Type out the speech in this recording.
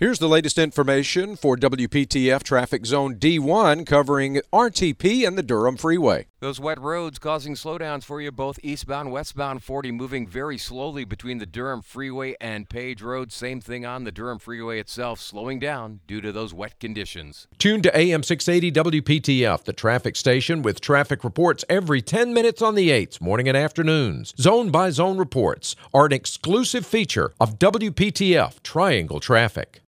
Here's the latest information for WPTF Traffic Zone D1 covering RTP and the Durham Freeway. Those wet roads causing slowdowns for you both eastbound, westbound 40 moving very slowly between the Durham Freeway and Page Road. Same thing on the Durham Freeway itself, slowing down due to those wet conditions. Tune to AM 680 WPTF, the traffic station with traffic reports every 10 minutes on the 8s, morning and afternoons. Zone by zone reports are an exclusive feature of WPTF Triangle Traffic.